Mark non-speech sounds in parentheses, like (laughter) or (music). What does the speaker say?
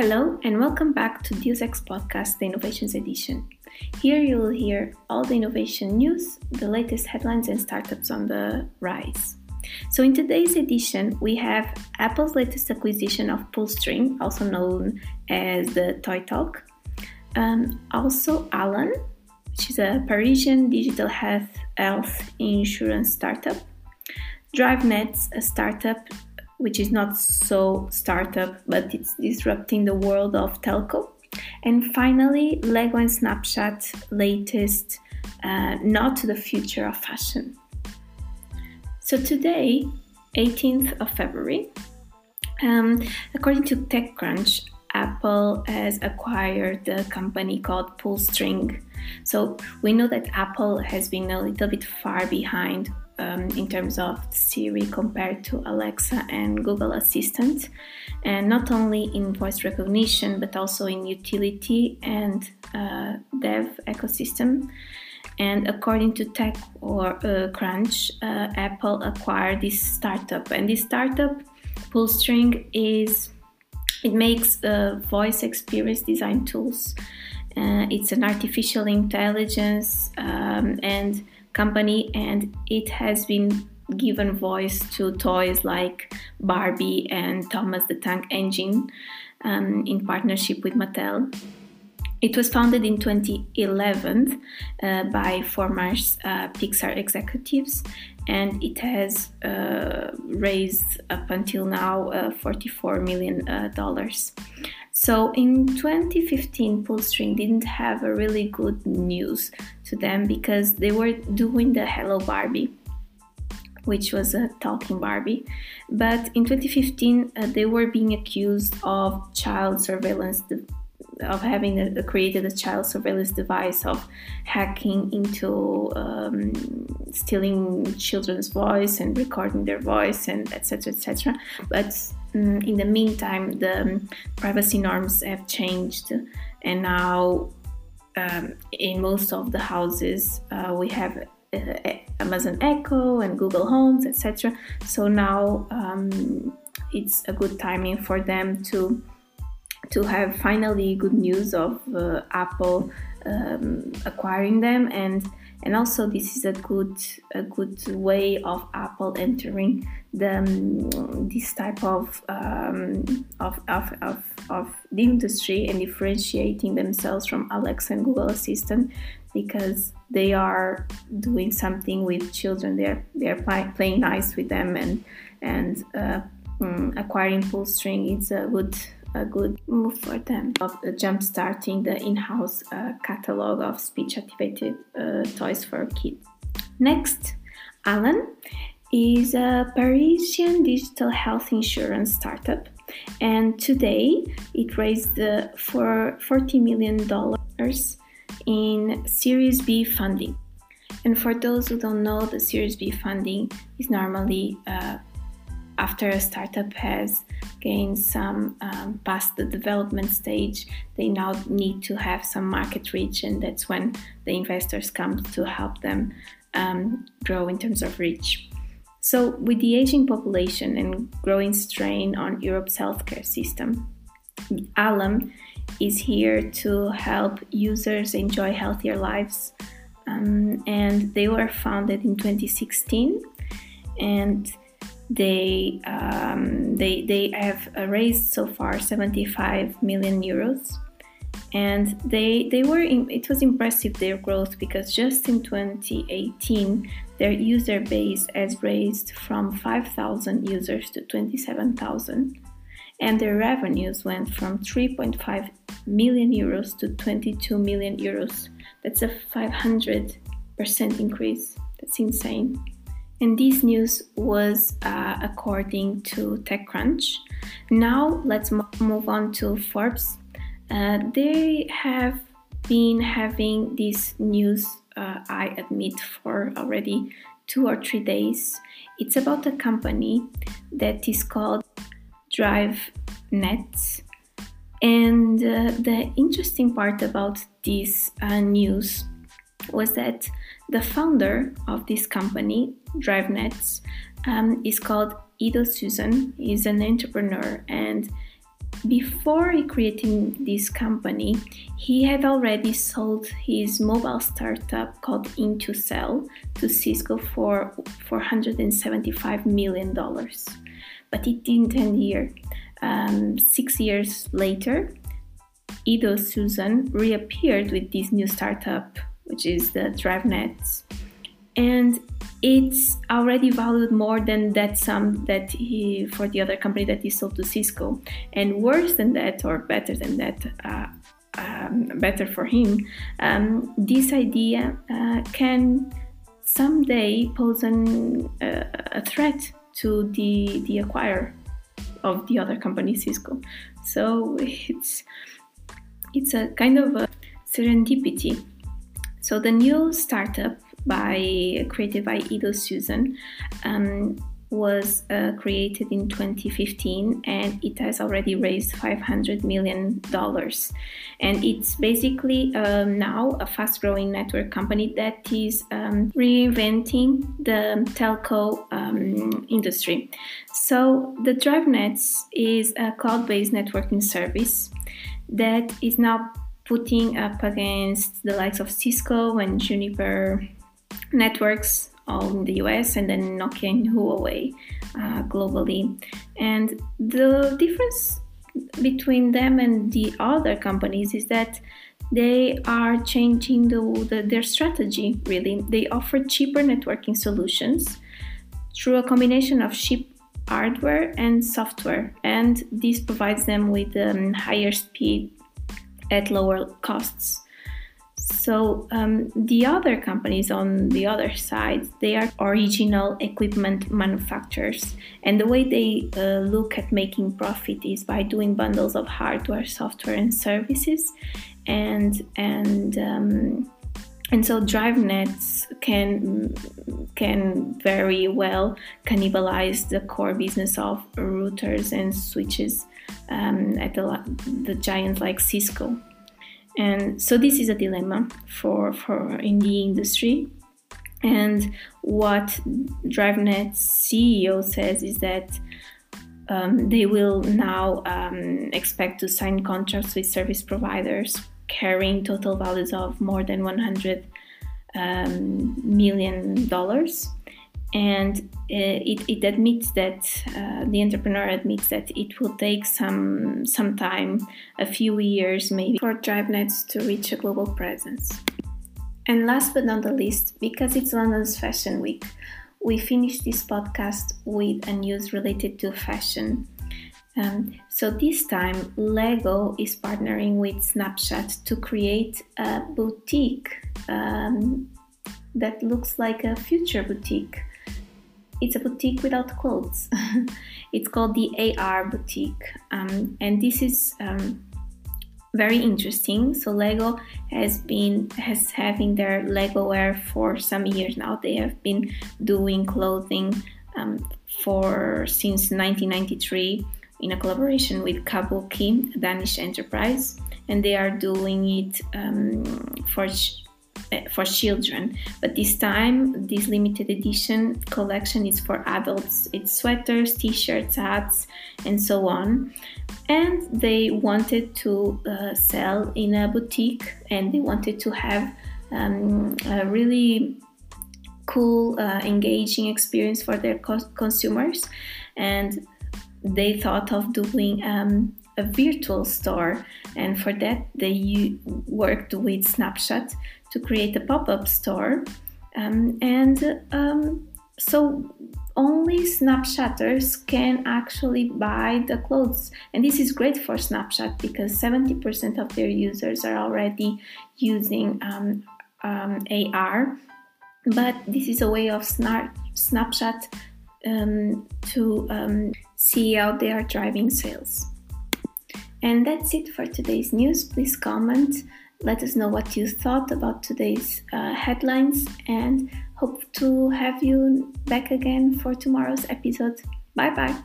Hello and welcome back to Deus Ex Podcast, the Innovations Edition. Here you will hear all the innovation news, the latest headlines, and startups on the rise. So, in today's edition, we have Apple's latest acquisition of Pullstring, also known as the Toy Talk. Um, also, Alan, which is a Parisian digital health, health insurance startup. DriveNets, a startup which is not so startup, but it's disrupting the world of telco. And finally, Lego and Snapchat latest uh, Not to the Future of Fashion. So today, 18th of February, um, according to TechCrunch, Apple has acquired a company called Pullstring. So we know that Apple has been a little bit far behind um, in terms of Siri compared to Alexa and Google Assistant, and not only in voice recognition but also in utility and uh, dev ecosystem. And according to Tech or uh, Crunch, uh, Apple acquired this startup, and this startup, Pullstring, is it makes uh, voice experience design tools. Uh, it's an artificial intelligence um, and company, and it has been given voice to toys like Barbie and Thomas the Tank Engine um, in partnership with Mattel. It was founded in 2011 uh, by former uh, Pixar executives, and it has uh, raised up until now uh, 44 million uh. So in 2015, Pullstring didn't have a really good news to them because they were doing the Hello Barbie, which was a talking Barbie. But in 2015, uh, they were being accused of child surveillance of having a, created a child surveillance device of hacking into um, stealing children's voice and recording their voice and etc etc but um, in the meantime the um, privacy norms have changed and now um, in most of the houses uh, we have uh, Amazon Echo and Google Homes, etc. So now um, it's a good timing for them to to have finally good news of uh, Apple um, acquiring them. And and also this is a good a good way of Apple entering the um, this type of, um, of, of, of, of the industry and differentiating themselves from Alexa and Google Assistant because they are doing something with children. They're they're play, playing nice with them and and uh, um, acquiring Pullstring is a good a good move for them of jump starting the in-house uh, catalog of speech activated uh, toys for kids. Next, Alan is a Parisian digital health insurance startup and today it raised for 40 million dollars in Series B funding. And for those who don't know, the Series B funding is normally uh, after a startup has gained some um, past the development stage, they now need to have some market reach, and that's when the investors come to help them um, grow in terms of reach. So, with the aging population and growing strain on Europe's healthcare system, Alan is here to help users enjoy healthier lives. Um, and they were founded in 2016 and they um, they they have raised so far 75 million euros, and they they were in, it was impressive their growth because just in 2018 their user base has raised from 5,000 users to 27,000, and their revenues went from 3.5 million euros to 22 million euros. That's a 500 percent increase. That's insane. And this news was uh, according to TechCrunch. Now let's move on to Forbes. Uh, they have been having this news, uh, I admit, for already two or three days. It's about a company that is called DriveNets. And uh, the interesting part about this uh, news was that the founder of this company, DriveNets, um, is called Ido Susan. He's an entrepreneur and before creating this company, he had already sold his mobile startup called Intucell to Cisco for $475 million. But it didn't end here. Um, six years later, Ido Susan reappeared with this new startup, which is the DriveNets. And it's already valued more than that sum that he for the other company that he sold to Cisco, and worse than that or better than that. Uh, um, better for him. Um, this idea uh, can someday pose an, uh, a threat to the the acquirer of the other company, Cisco. So it's it's a kind of a serendipity. So the new startup by created by Ido Susan um, was uh, created in 2015 and it has already raised 500 million dollars. And it's basically um, now a fast growing network company that is um, reinventing the telco um, industry. So the drivenets is a cloud-based networking service that is now putting up against the likes of cisco and juniper networks all in the US and then Nokia and Huawei uh, globally. And the difference between them and the other companies is that they are changing the, the, their strategy really. They offer cheaper networking solutions through a combination of cheap hardware and software, and this provides them with um, higher speed at lower costs. So um, the other companies on the other side, they are original equipment manufacturers, and the way they uh, look at making profit is by doing bundles of hardware, software, and services, and and um, and so DriveNets can can very well cannibalize the core business of routers and switches um, at the, the giants like Cisco. And so this is a dilemma for, for in the industry. And what DriveNet CEO says is that um, they will now um, expect to sign contracts with service providers carrying total values of more than 100 um, million dollars and uh, it, it admits that uh, the entrepreneur admits that it will take some some time a few years maybe for drivenets to reach a global presence. And last but not the least because it's london's fashion week we finished this podcast with a news related to fashion. Um, so this time lego is partnering with snapchat to create a boutique um, that looks like a future boutique it's a boutique without clothes. (laughs) it's called the AR Boutique, um, and this is um, very interesting. So Lego has been has having their Lego wear for some years now. They have been doing clothing um, for since 1993 in a collaboration with Kabooki, a Danish enterprise, and they are doing it um, for for children. But this time this limited edition collection is for adults. It's sweaters t-shirts hats and so on. And they wanted to uh, sell in a boutique and they wanted to have um, a really cool uh, engaging experience for their co- consumers. And they thought of doing um, a virtual store. And for that they worked with snapchat to create a pop-up store um, and um, so only snapchatters can actually buy the clothes. And this is great for snapchat because 70% of their users are already using um, um ar but this is a way of snap, snapchat um, to um, see how they are driving sales. And that's it for today's news. Please comment let us know what you thought about today's uh, headlines and hope to have you back again for tomorrow's episode. Bye bye.